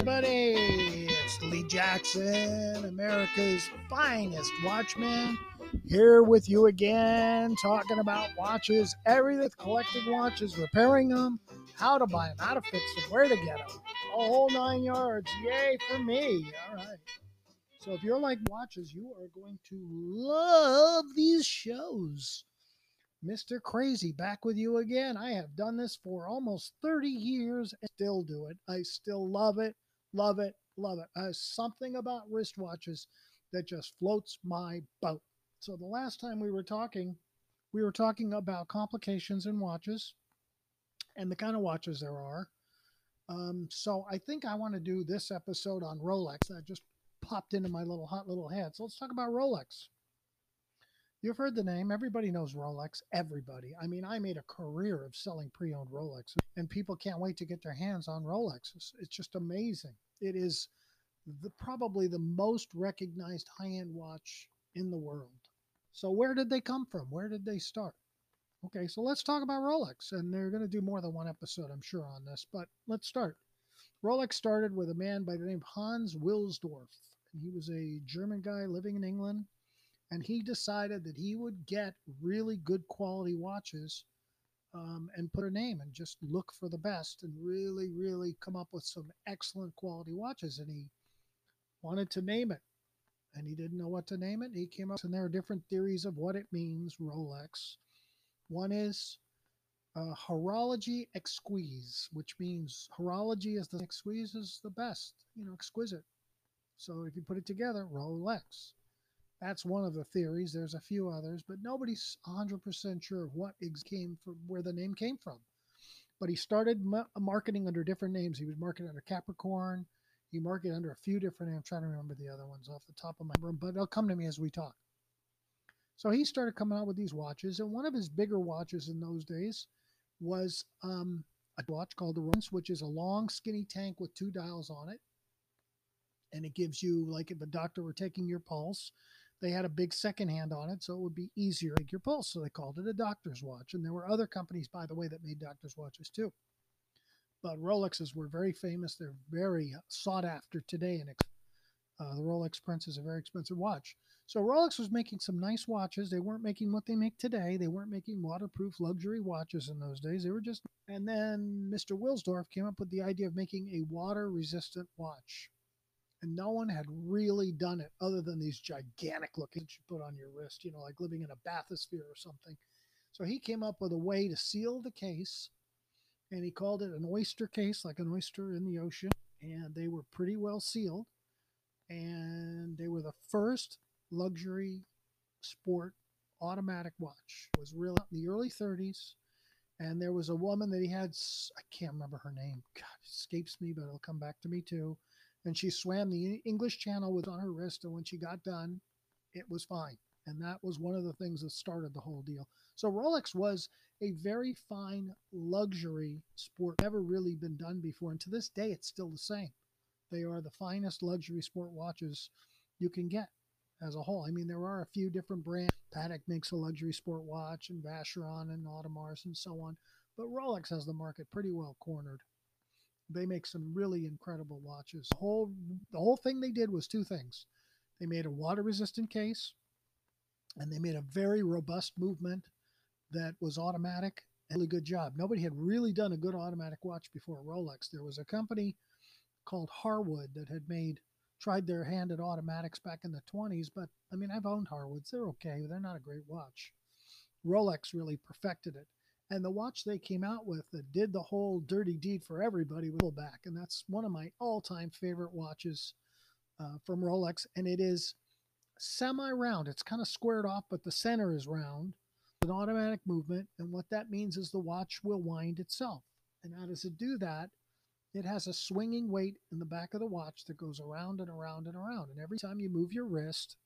everybody. It's Lee Jackson, America's finest watchman, here with you again, talking about watches, everything collecting watches, repairing them, how to buy them, how to fix them, where to get them, a whole nine yards. Yay for me. All right. So if you're like watches, you are going to love these shows. Mr. Crazy back with you again. I have done this for almost 30 years and still do it. I still love it, love it, love it. There's something about wristwatches that just floats my boat. So the last time we were talking, we were talking about complications in watches and the kind of watches there are. Um, so I think I want to do this episode on Rolex. That just popped into my little hot little head. So let's talk about Rolex. You've heard the name. Everybody knows Rolex. Everybody. I mean, I made a career of selling pre owned Rolex, and people can't wait to get their hands on Rolexes. It's just amazing. It is the, probably the most recognized high end watch in the world. So, where did they come from? Where did they start? Okay, so let's talk about Rolex. And they're going to do more than one episode, I'm sure, on this, but let's start. Rolex started with a man by the name of Hans Wilsdorf. He was a German guy living in England and he decided that he would get really good quality watches um, and put a name and just look for the best and really, really come up with some excellent quality watches. And he wanted to name it, and he didn't know what to name it. He came up, and there are different theories of what it means. Rolex. One is uh, horology exquise, which means horology is the exquise is the best, you know, exquisite. So if you put it together, Rolex. That's one of the theories. There's a few others, but nobody's 100% sure what came from where the name came from. But he started marketing under different names. He was marketing under Capricorn. He marketed under a few different names. I'm trying to remember the other ones off the top of my brain, but they'll come to me as we talk. So he started coming out with these watches, and one of his bigger watches in those days was um, a watch called the Rolex, which is a long, skinny tank with two dials on it, and it gives you like if a doctor were taking your pulse, they had a big second hand on it, so it would be easier to take your pulse. So they called it a doctor's watch. And there were other companies, by the way, that made doctor's watches too. But Rolexes were very famous. They're very sought after today. And uh, the Rolex Prince is a very expensive watch. So Rolex was making some nice watches. They weren't making what they make today. They weren't making waterproof luxury watches in those days. They were just. And then Mr. Wilsdorf came up with the idea of making a water resistant watch and no one had really done it other than these gigantic looking that you put on your wrist, you know, like living in a bathysphere or something. So he came up with a way to seal the case, and he called it an oyster case, like an oyster in the ocean. And they were pretty well sealed, and they were the first luxury sport automatic watch. It was really in the early 30s, and there was a woman that he had. I can't remember her name. God, escapes me, but it'll come back to me too and she swam the English Channel with on her wrist. And when she got done, it was fine. And that was one of the things that started the whole deal. So Rolex was a very fine luxury sport, never really been done before. And to this day, it's still the same. They are the finest luxury sport watches you can get as a whole. I mean, there are a few different brands. Patek makes a luxury sport watch, and Vacheron and Audemars and so on. But Rolex has the market pretty well cornered they make some really incredible watches. The whole the whole thing they did was two things. They made a water resistant case and they made a very robust movement that was automatic. Really good job. Nobody had really done a good automatic watch before Rolex. There was a company called Harwood that had made tried their hand at automatics back in the 20s, but I mean I've owned Harwoods. They're okay. They're not a great watch. Rolex really perfected it. And the watch they came out with that did the whole dirty deed for everybody was back. And that's one of my all time favorite watches uh, from Rolex. And it is semi round. It's kind of squared off, but the center is round. An automatic movement. And what that means is the watch will wind itself. And how does it do that? It has a swinging weight in the back of the watch that goes around and around and around. And every time you move your wrist,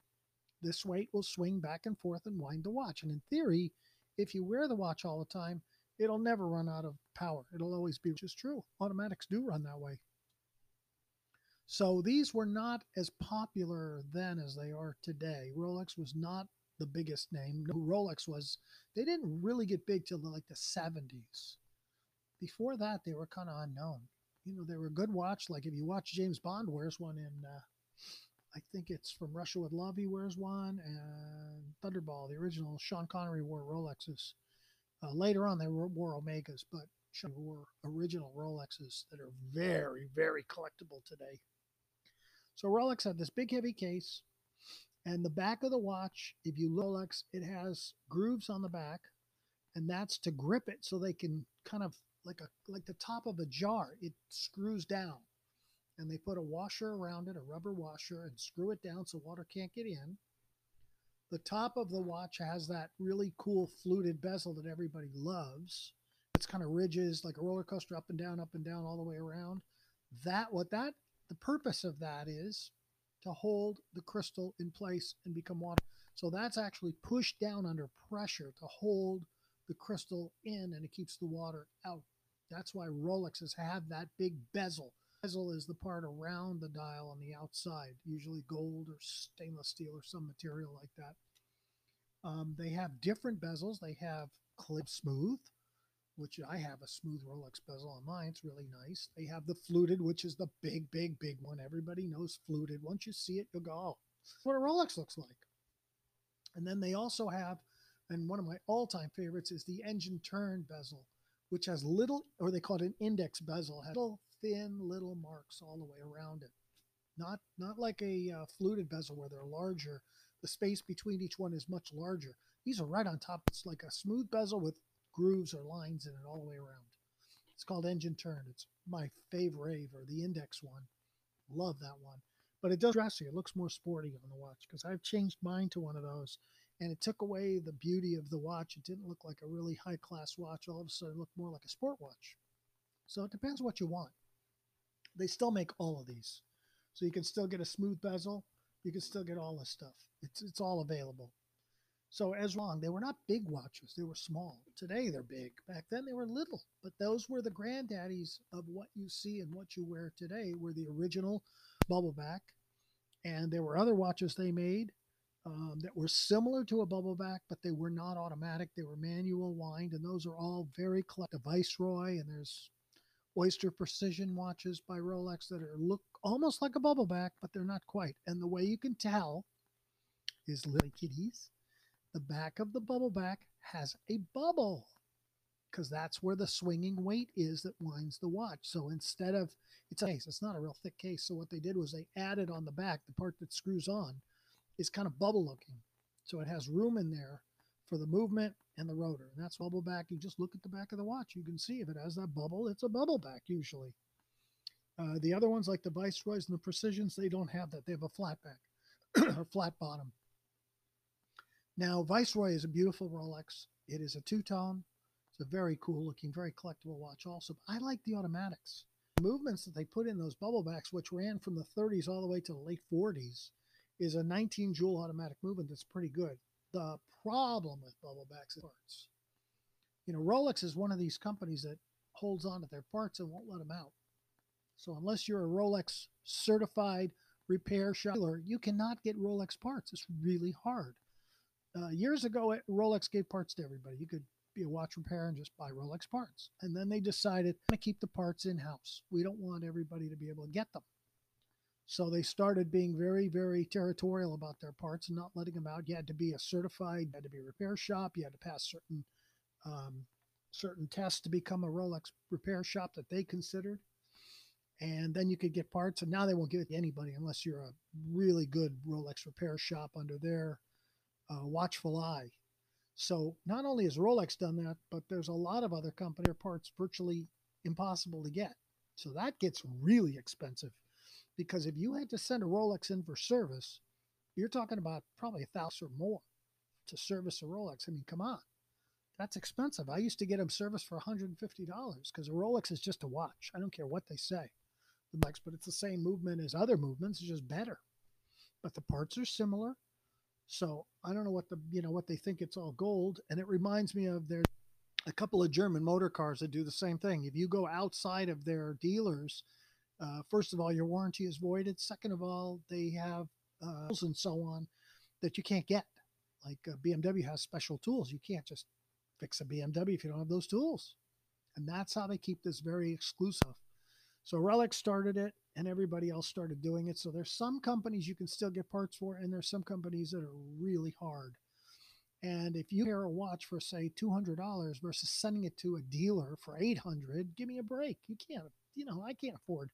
this weight will swing back and forth and wind the watch. And in theory, if you wear the watch all the time, it'll never run out of power. It'll always be, which is true. Automatics do run that way. So these were not as popular then as they are today. Rolex was not the biggest name. No, Rolex was, they didn't really get big till like the 70s. Before that, they were kind of unknown. you know, they were a good watch. Like if you watch James Bond wears one in, uh, I think it's from Russia with Love. He wears one, and Thunderball, the original Sean Connery wore Rolexes. Uh, later on, they wore, Omegas, but Sean wore original Rolexes that are very, very collectible today. So Rolex had this big heavy case, and the back of the watch, if you Rolex, it has grooves on the back, and that's to grip it so they can kind of like a like the top of a jar, it screws down. And they put a washer around it, a rubber washer, and screw it down so water can't get in. The top of the watch has that really cool fluted bezel that everybody loves. It's kind of ridges like a roller coaster up and down, up and down all the way around. That what that the purpose of that is to hold the crystal in place and become water. So that's actually pushed down under pressure to hold the crystal in and it keeps the water out. That's why Rolexes have that big bezel. Bezel is the part around the dial on the outside, usually gold or stainless steel or some material like that. Um, they have different bezels. They have clip smooth, which I have a smooth Rolex bezel on mine. It's really nice. They have the fluted, which is the big, big, big one. Everybody knows fluted. Once you see it, you'll go, oh, what a Rolex looks like. And then they also have, and one of my all-time favorites is the engine turn bezel, which has little, or they call it an index bezel, has little thin little marks all the way around it. Not not like a uh, fluted bezel where they're larger. The space between each one is much larger. These are right on top. It's like a smooth bezel with grooves or lines in it all the way around. It's called engine turn. It's my favorite, or the index one. Love that one. But it does dressy. It looks more sporty on the watch because I've changed mine to one of those and it took away the beauty of the watch. It didn't look like a really high class watch. All of a sudden, it looked more like a sport watch. So it depends what you want. They still make all of these. So you can still get a smooth bezel. You can still get all this stuff. It's, it's all available. So as long, they were not big watches. They were small. Today they're big. Back then they were little. But those were the granddaddies of what you see and what you wear today were the original bubble back. And there were other watches they made um, that were similar to a bubble back, but they were not automatic. They were manual wind, and those are all very collective. Viceroy, and there's Oyster Precision watches by Rolex that are look almost like a bubble back, but they're not quite. And the way you can tell is little kitties. The back of the bubble back has a bubble because that's where the swinging weight is that winds the watch. So instead of it's a case, it's not a real thick case. So what they did was they added on the back the part that screws on is kind of bubble looking. So it has room in there for the movement and the rotor. And that's bubble back. You just look at the back of the watch. You can see if it has that bubble, it's a bubble back usually. Uh, the other ones like the Viceroys and the Precisions, they don't have that. They have a flat back or flat bottom. Now, Viceroy is a beautiful Rolex. It is a two-tone. It's a very cool looking, very collectible watch also. I like the automatics. The movements that they put in those bubble backs, which ran from the 30s all the way to the late 40s, is a 19 jewel automatic movement that's pretty good. The problem with bubble backs parts. You know, Rolex is one of these companies that holds on to their parts and won't let them out. So unless you're a Rolex certified repair shop you cannot get Rolex parts. It's really hard. Uh, years ago, Rolex gave parts to everybody. You could be a watch repair and just buy Rolex parts. And then they decided to keep the parts in house. We don't want everybody to be able to get them. So they started being very, very territorial about their parts and not letting them out. You had to be a certified, you had to be a repair shop, you had to pass certain um, certain tests to become a Rolex repair shop that they considered. And then you could get parts, and now they won't give it to anybody unless you're a really good Rolex repair shop under their uh, watchful eye. So not only has Rolex done that, but there's a lot of other company parts virtually impossible to get. So that gets really expensive because if you had to send a Rolex in for service, you're talking about probably a thousand or more to service a Rolex. I mean, come on, that's expensive. I used to get them serviced for $150 because a Rolex is just a watch. I don't care what they say, the Rolex, but it's the same movement as other movements, it's just better. But the parts are similar. So I don't know what the you know what they think it's all gold, and it reminds me of there's a couple of German motor cars that do the same thing. If you go outside of their dealers uh, first of all, your warranty is voided. Second of all, they have uh, tools and so on that you can't get. Like uh, BMW has special tools. You can't just fix a BMW if you don't have those tools. And that's how they keep this very exclusive. So Rolex started it and everybody else started doing it. So there's some companies you can still get parts for, and there's some companies that are really hard. And if you pair a watch for say $200 versus sending it to a dealer for 800, give me a break. You can't, you know, I can't afford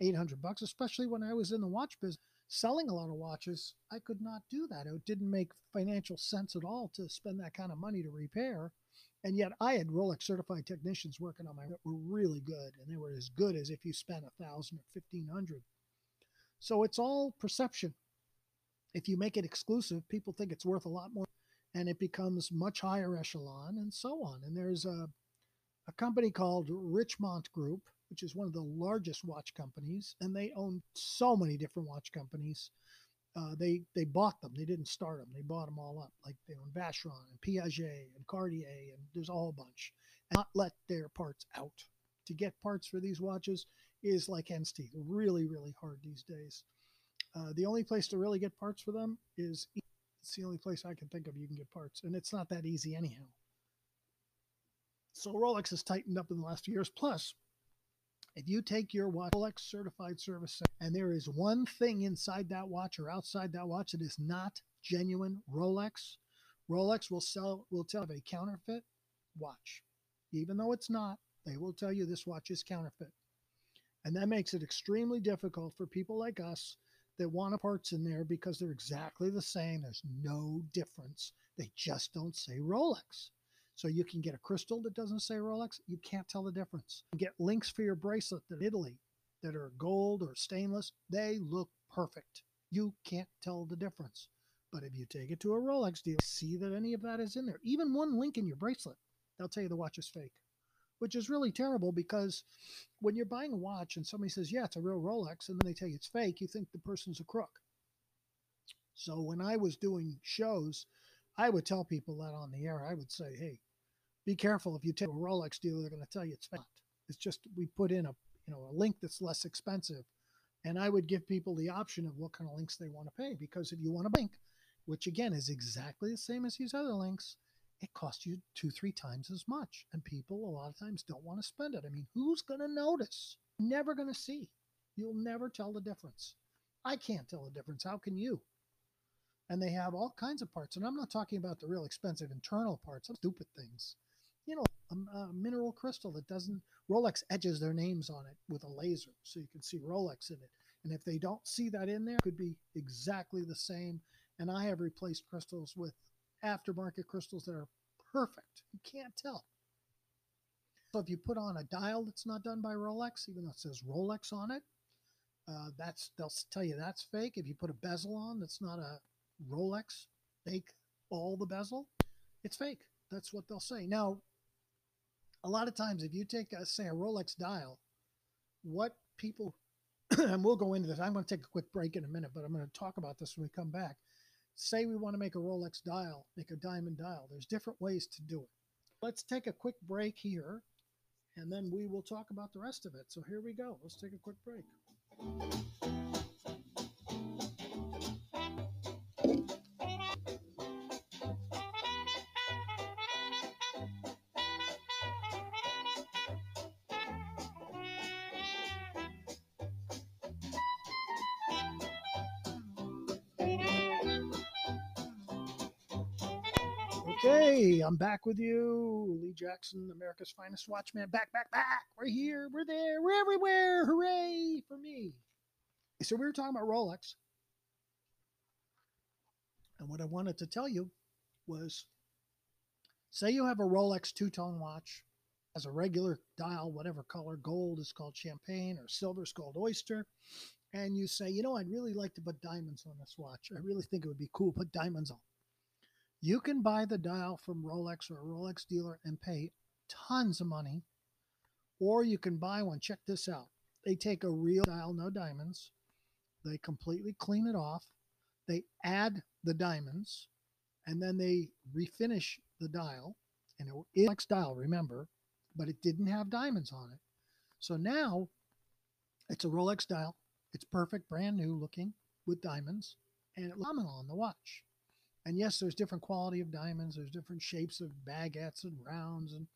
800 bucks, especially when I was in the watch business selling a lot of watches. I could not do that. It didn't make financial sense at all to spend that kind of money to repair. And yet I had Rolex certified technicians working on my that were really good, and they were as good as if you spent a thousand or fifteen hundred. So it's all perception. If you make it exclusive, people think it's worth a lot more, and it becomes much higher echelon, and so on. And there's a a company called Richemont Group, which is one of the largest watch companies, and they own so many different watch companies. Uh, they they bought them. They didn't start them. They bought them all up. Like they own Vacheron and Piaget and Cartier, and there's a whole bunch. And not let their parts out. To get parts for these watches is like hen's teeth. Really, really hard these days. Uh, the only place to really get parts for them is it's the only place I can think of you can get parts, and it's not that easy anyhow. So Rolex has tightened up in the last few years. Plus, if you take your watch Rolex certified service and there is one thing inside that watch or outside that watch that is not genuine Rolex, Rolex will sell will tell of a counterfeit watch. Even though it's not, they will tell you this watch is counterfeit. And that makes it extremely difficult for people like us that want parts in there because they're exactly the same. There's no difference. They just don't say Rolex. So you can get a crystal that doesn't say Rolex. You can't tell the difference. You get links for your bracelet in Italy that are gold or stainless. They look perfect. You can't tell the difference. But if you take it to a Rolex dealer, see that any of that is in there, even one link in your bracelet, they'll tell you the watch is fake, which is really terrible because when you're buying a watch and somebody says, yeah, it's a real Rolex, and then they tell you it's fake, you think the person's a crook. So when I was doing shows, I would tell people that on the air. I would say, hey, be careful if you take a Rolex dealer, they're going to tell you it's not. It's just we put in a you know a link that's less expensive, and I would give people the option of what kind of links they want to pay because if you want a link, which again is exactly the same as these other links, it costs you two three times as much, and people a lot of times don't want to spend it. I mean, who's going to notice? Never going to see. You'll never tell the difference. I can't tell the difference. How can you? And they have all kinds of parts, and I'm not talking about the real expensive internal parts, stupid things you know, a, a, mineral crystal that doesn't, Rolex edges their names on it with a laser so you can see Rolex in it. And if they don't see that in there, it could be exactly the same. And I have replaced crystals with aftermarket crystals that are perfect. You can't tell. So if you put on a dial that's not done by Rolex, even though it says Rolex on it, uh, that's they'll tell you that's fake. If you put a bezel on that's not a Rolex, fake all the bezel, it's fake. That's what they'll say. Now, a lot of times if you take a, say a Rolex dial, what people and we'll go into this. I'm going to take a quick break in a minute, but I'm going to talk about this when we come back. Say we want to make a Rolex dial, make a diamond dial. There's different ways to do it. Let's take a quick break here and then we will talk about the rest of it. So here we go. Let's take a quick break. I'm back with you. Lee Jackson, America's finest watchman. Back, back, back. We're here. We're there. We're everywhere. Hooray for me. So we were talking about Rolex. And what I wanted to tell you was say you have a Rolex two tone watch as a regular dial, whatever color, gold is called champagne or silver is called oyster. And you say, you know, I'd really like to put diamonds on this watch. I really think it would be cool. Put diamonds on. You can buy the dial from Rolex or a Rolex dealer and pay tons of money, or you can buy one. Check this out. They take a real dial, no diamonds, they completely clean it off, they add the diamonds, and then they refinish the dial. And it was Rolex dial, remember, but it didn't have diamonds on it. So now it's a Rolex dial. It's perfect, brand new looking with diamonds, and it's phenomenal on the watch. And yes, there's different quality of diamonds. There's different shapes of baguettes and rounds and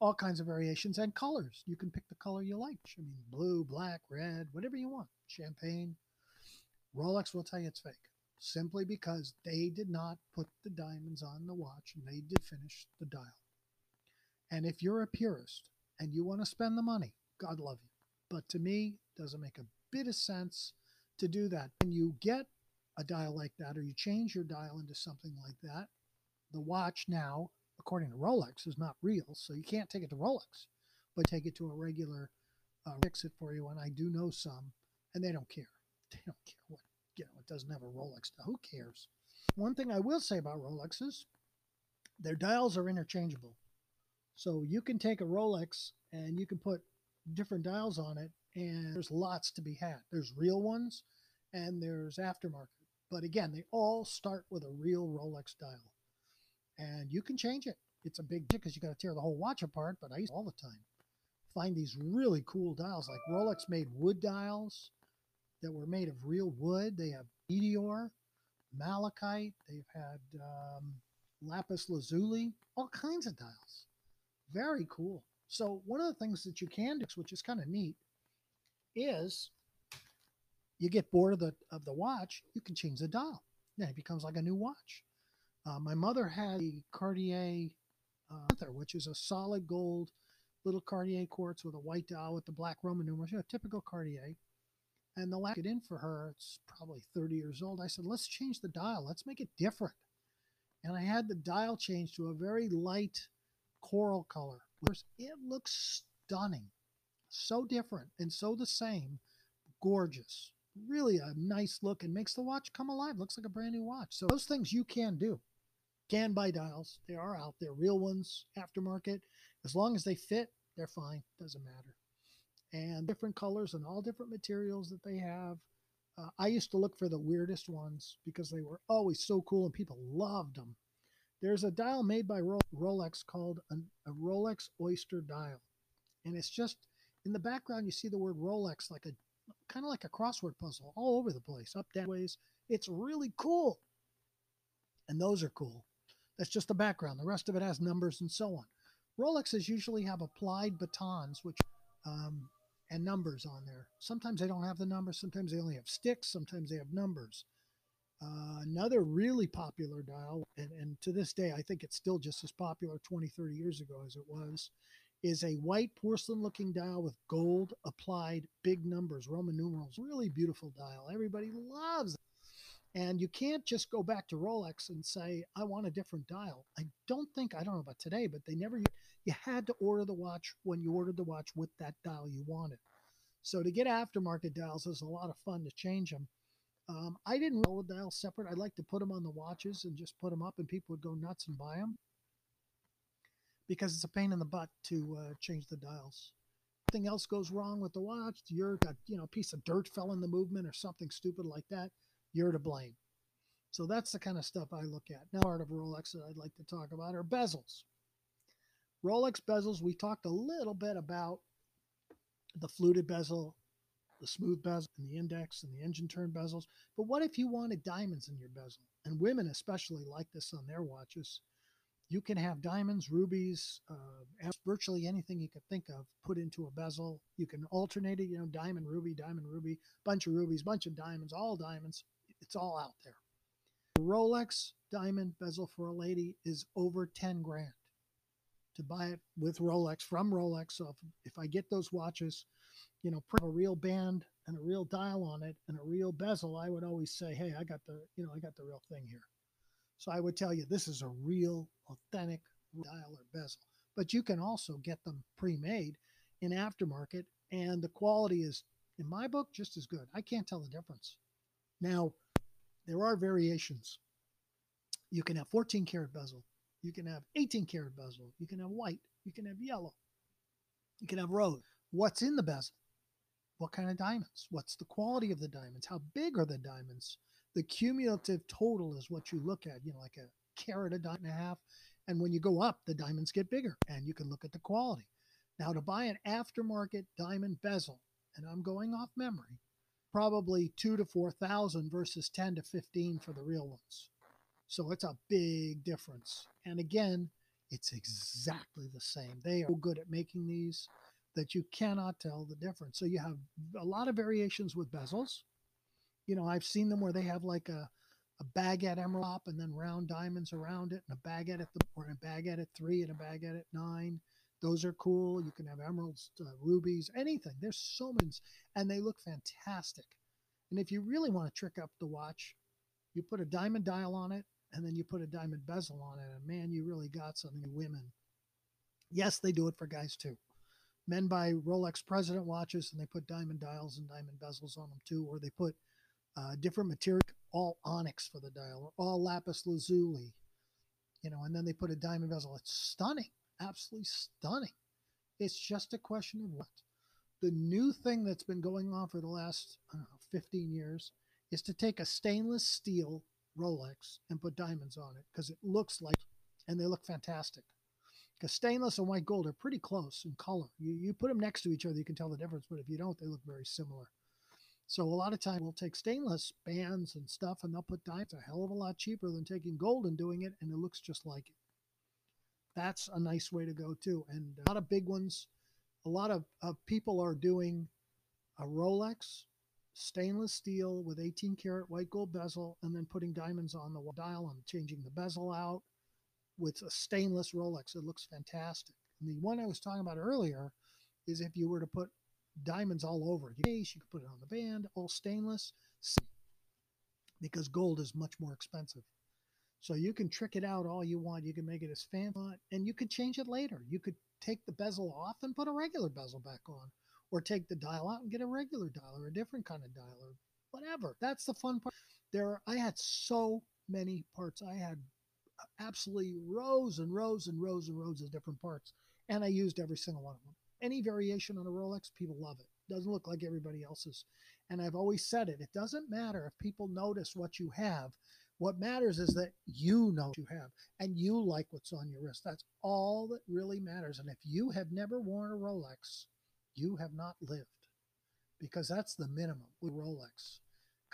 all kinds of variations and colors. You can pick the color you like. I mean, blue, black, red, whatever you want. Champagne. Rolex will tell you it's fake simply because they did not put the diamonds on the watch and they did finish the dial. And if you're a purist and you want to spend the money, God love you. But to me, doesn't make a bit of sense to do that. When you get a dial like that or you change your dial into something like that, the watch now, according to Rolex, is not real. So you can't take it to Rolex, but take it to a regular uh, fix it for you. And I do know some, and they don't care. They don't care what you know, it doesn't have a Rolex. Who cares? One thing I will say about Rolexes, their dials are interchangeable. So you can take a Rolex and you can put different dials on it, and there's lots to be had. There's real ones and there's aftermarket. But again, they all start with a real Rolex dial. And you can change it. It's a big deal because you got to tear the whole watch apart, but I use all the time. Find these really cool dials, like Rolex made wood dials that were made of real wood. They have meteor, malachite. They've had um, lapis lazuli, all kinds of dials. Very cool. So one of the things that you can do, which is kind of neat, is you get bored of the of the watch, you can change the dial. Then it becomes like a new watch. Uh, my mother had a Cartier uh, which is a solid gold little Cartier quartz with a white dial with the black Roman numerals, you know, typical Cartier. And the last it in for her, it's probably 30 years old. I said, let's change the dial. Let's make it different. And I had the dial changed to a very light coral color. It looks stunning. So different and so the same. Gorgeous. Really a nice look and makes the watch come alive. Looks like a brand new watch. So those things you can do. Can buy dials. They are out there. Real ones, aftermarket. As long as they fit, they're fine. Doesn't matter and different colors and all different materials that they have. Uh, I used to look for the weirdest ones because they were always so cool and people loved them. There's a dial made by Rolex called an, a Rolex Oyster dial. And it's just in the background, you see the word Rolex like a kind of like a crossword puzzle all over the place, up, down, ways. It's really cool. And those are cool. That's just the background. The rest of it has numbers and so on. Rolexes usually have applied batons, which um, and numbers on there. Sometimes they don't have the numbers, sometimes they only have sticks, sometimes they have numbers. Uh, another really popular dial, and, and to this day, I think it's still just as popular 20, 30 years ago as it was, is a white porcelain looking dial with gold applied big numbers, Roman numerals. Really beautiful dial. Everybody loves it. And you can't just go back to Rolex and say, I want a different dial. I don't think, I don't know about today, but they never, you had to order the watch when you ordered the watch with that dial you wanted. So to get aftermarket dials is a lot of fun to change them. Um, I didn't roll the dials separate. I like to put them on the watches and just put them up, and people would go nuts and buy them because it's a pain in the butt to uh, change the dials. Something else goes wrong with the watch, you're got you know a piece of dirt fell in the movement or something stupid like that you're to blame. So that's the kind of stuff I look at. Now, part of Rolex that I'd like to talk about are bezels. Rolex bezels, we talked a little bit about the fluted bezel, the smooth bezel, and the index and the engine turn bezels. But what if you wanted diamonds in your bezel? And women especially like this on their watches. You can have diamonds, rubies, uh, virtually anything you could think of put into a bezel. You can alternate it, you know, diamond, ruby, diamond, ruby, bunch of rubies, bunch of diamonds, all diamonds it's all out there. Rolex diamond bezel for a lady is over 10 grand to buy it with Rolex from Rolex. So if, if I get those watches, you know, a real band and a real dial on it and a real bezel, I would always say, hey, I got the, you know, I got the real thing here. So I would tell you this is a real, authentic dial or bezel. But you can also get them pre-made in aftermarket, and the quality is, in my book, just as good. I can't tell the difference. Now, there are variations. You can have 14 karat bezel. You can have 18 karat bezel. You can have white. You can have yellow. You can have rose. What's in the bezel? What kind of diamonds? What's the quality of the diamonds? How big are the diamonds? The cumulative total is what you look at, you know, like a carat, a dime and a half. And when you go up, the diamonds get bigger and you can look at the quality. Now, to buy an aftermarket diamond bezel, and I'm going off memory, probably two to 4,000 versus 10 to 15 for the real ones. So it's a big difference. And again, It's exactly the same. They are so good at making these that you cannot tell the difference. So you have a lot of variations with bezels. You know, I've seen them where they have like a, a baguette emerald and then round diamonds around it and a baguette at the or a baguette at three and a baguette at nine. Those are cool. You can have emeralds, uh, rubies, anything. There's so many, and they look fantastic. And if you really want to trick up the watch, you put a diamond dial on it and then you put a diamond bezel on it. And man, you really got something. Women. Yes, they do it for guys too. Men buy Rolex President watches and they put diamond dials and diamond bezels on them too, or they put uh, different material, all onyx for the dial, or all lapis lazuli, you know, and then they put a diamond bezel. It's stunning, absolutely stunning. It's just a question of what. The new thing that's been going on for the last know, 15 years is to take a stainless steel Rolex and put diamonds on it because it looks like, and they look fantastic. Because stainless and white gold are pretty close in color. You, you put them next to each other, you can tell the difference, but if you don't, they look very similar. So a lot of time we'll take stainless bands and stuff and they'll put diamonds a hell of a lot cheaper than taking gold and doing it, and it looks just like it. That's a nice way to go too. And a lot of big ones, a lot of, of people are doing a Rolex stainless steel with 18 karat white gold bezel and then putting diamonds on the dial and changing the bezel out with a stainless Rolex. It looks fantastic. And the one I was talking about earlier is if you were to put diamonds all over it. You could put it on the band, all stainless, because gold is much more expensive. So you can trick it out all you want. You can make it as fancy, and you could change it later. You could take the bezel off and put a regular bezel back on, or take the dial out and get a regular dial or a different kind of dial or whatever. That's the fun part. There, I had so many parts. I had absolutely rows and rows and rows and rows of different parts, and I used every single one of them. Any variation on a Rolex, people love it. Doesn't look like everybody else's. And I've always said it. It doesn't matter if people notice what you have. What matters is that you know what you have and you like what's on your wrist. That's all that really matters. And if you have never worn a Rolex, you have not lived because that's the minimum with Rolex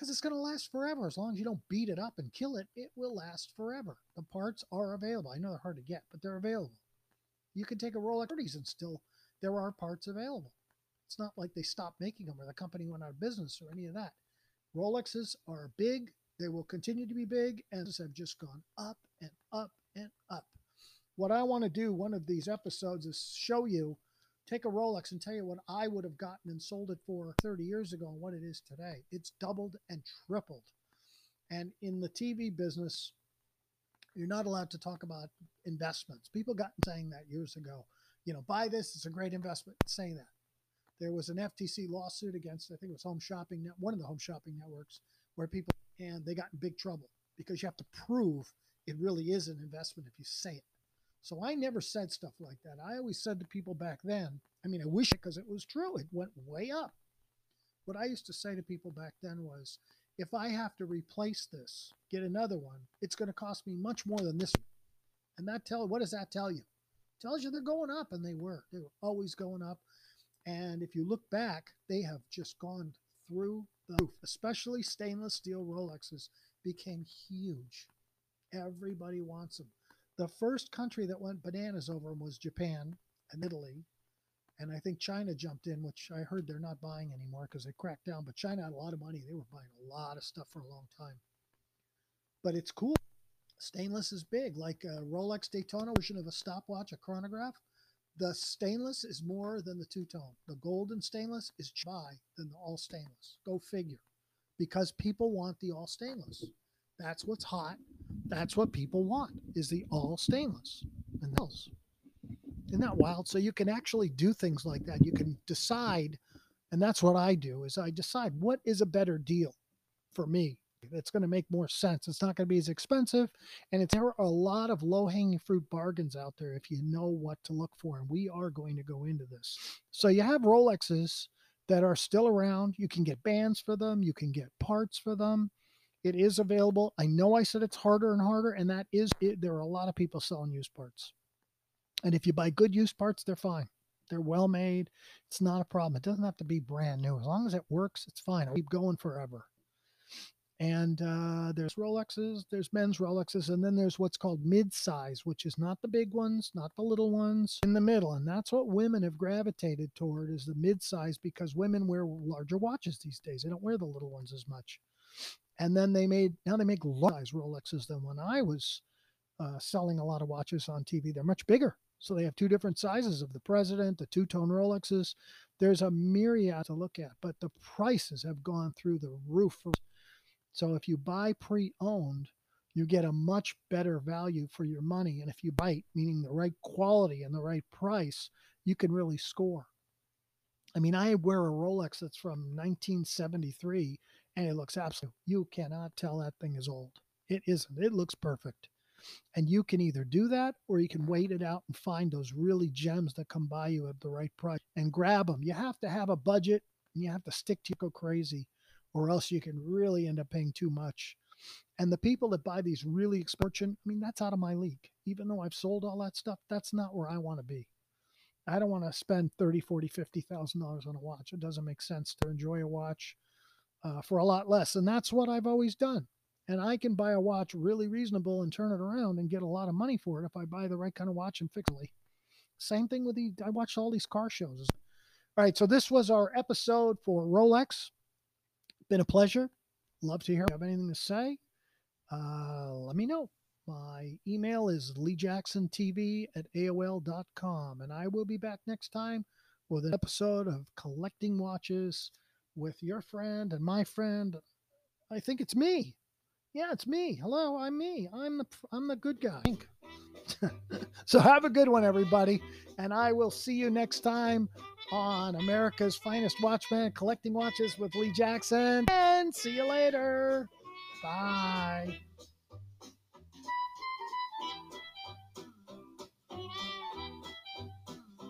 because it's going to last forever. As long as you don't beat it up and kill it, it will last forever. The parts are available. I know they're hard to get, but they're available. You can take a Rolex 30s and still, there are parts available. It's not like they stopped making them or the company went out of business or any of that. Rolexes are big. They will continue to be big and have just gone up and up and up. What I want to do one of these episodes is show you take a Rolex and tell you what I would have gotten and sold it for 30 years ago and what it is today. It's doubled and tripled. And in the TV business, you're not allowed to talk about investments. People got saying that years ago. You know, buy this, it's a great investment. Saying that. There was an FTC lawsuit against, I think it was Home Shopping Net, one of the home shopping networks, where people and they got in big trouble because you have to prove it really is an investment if you say it. So I never said stuff like that. I always said to people back then, I mean, I wish it because it was true. It went way up. What I used to say to people back then was, if I have to replace this, get another one, it's going to cost me much more than this. And that tell what does that tell you? Tells you they're going up, and they were. They were always going up. And if you look back, they have just gone through the roof. Especially stainless steel Rolexes became huge. Everybody wants them. The first country that went bananas over them was Japan and Italy. And I think China jumped in, which I heard they're not buying anymore because they cracked down. But China had a lot of money. They were buying a lot of stuff for a long time. But it's cool. Stainless is big, like a Rolex Daytona version of a stopwatch, a chronograph. The stainless is more than the two tone. The gold and stainless is buy than the all stainless. Go figure. Because people want the all stainless. That's what's hot. That's what people want is the all stainless. And those. Isn't that wild? So you can actually do things like that. You can decide, and that's what I do is I decide what is a better deal for me. It's going to make more sense. It's not going to be as expensive, and it's, there are a lot of low-hanging fruit bargains out there if you know what to look for. And we are going to go into this. So you have Rolexes that are still around. You can get bands for them. You can get parts for them. It is available. I know I said it's harder and harder, and that is it. There are a lot of people selling used parts. And if you buy good used parts, they're fine. They're well made. It's not a problem. It doesn't have to be brand new. As long as it works, it's fine. I'll keep going forever. And uh, there's Rolexes, there's men's Rolexes, and then there's what's called mid-size, which is not the big ones, not the little ones, in the middle. And that's what women have gravitated toward is the mid-size because women wear larger watches these days. They don't wear the little ones as much. And then they made now they make large Rolexes than when I was uh, selling a lot of watches on TV. They're much bigger. So they have two different sizes of the president, the two tone Rolexes. There's a myriad to look at, but the prices have gone through the roof. So if you buy pre owned, you get a much better value for your money. And if you buy, meaning the right quality and the right price, you can really score. I mean, I wear a Rolex that's from 1973 and it looks absolute. You cannot tell that thing is old. It isn't. It looks perfect. And you can either do that or you can wait it out and find those really gems that come by you at the right price and grab them. You have to have a budget and you have to stick to go crazy or else you can really end up paying too much. And the people that buy these really expensive, I mean, that's out of my league. Even though I've sold all that stuff, that's not where I want to be. I don't want to spend 30, 40, 50,000 dollars on a watch. It doesn't make sense to enjoy a watch uh, for a lot less. And that's what I've always done and I can buy a watch really reasonable and turn it around and get a lot of money for it if I buy the right kind of watch and fix it. Same thing with the I watched all these car shows. All right, so this was our episode for Rolex. Been a pleasure. Love to hear if you have anything to say. Uh, let me know. My email is leejacksontv at AOL.com. And I will be back next time with an episode of Collecting Watches with your friend and my friend. I think it's me, yeah, it's me. Hello, I'm me. I'm the I'm the good guy. so have a good one, everybody, and I will see you next time on America's Finest Watchman, collecting watches with Lee Jackson. And see you later. Bye.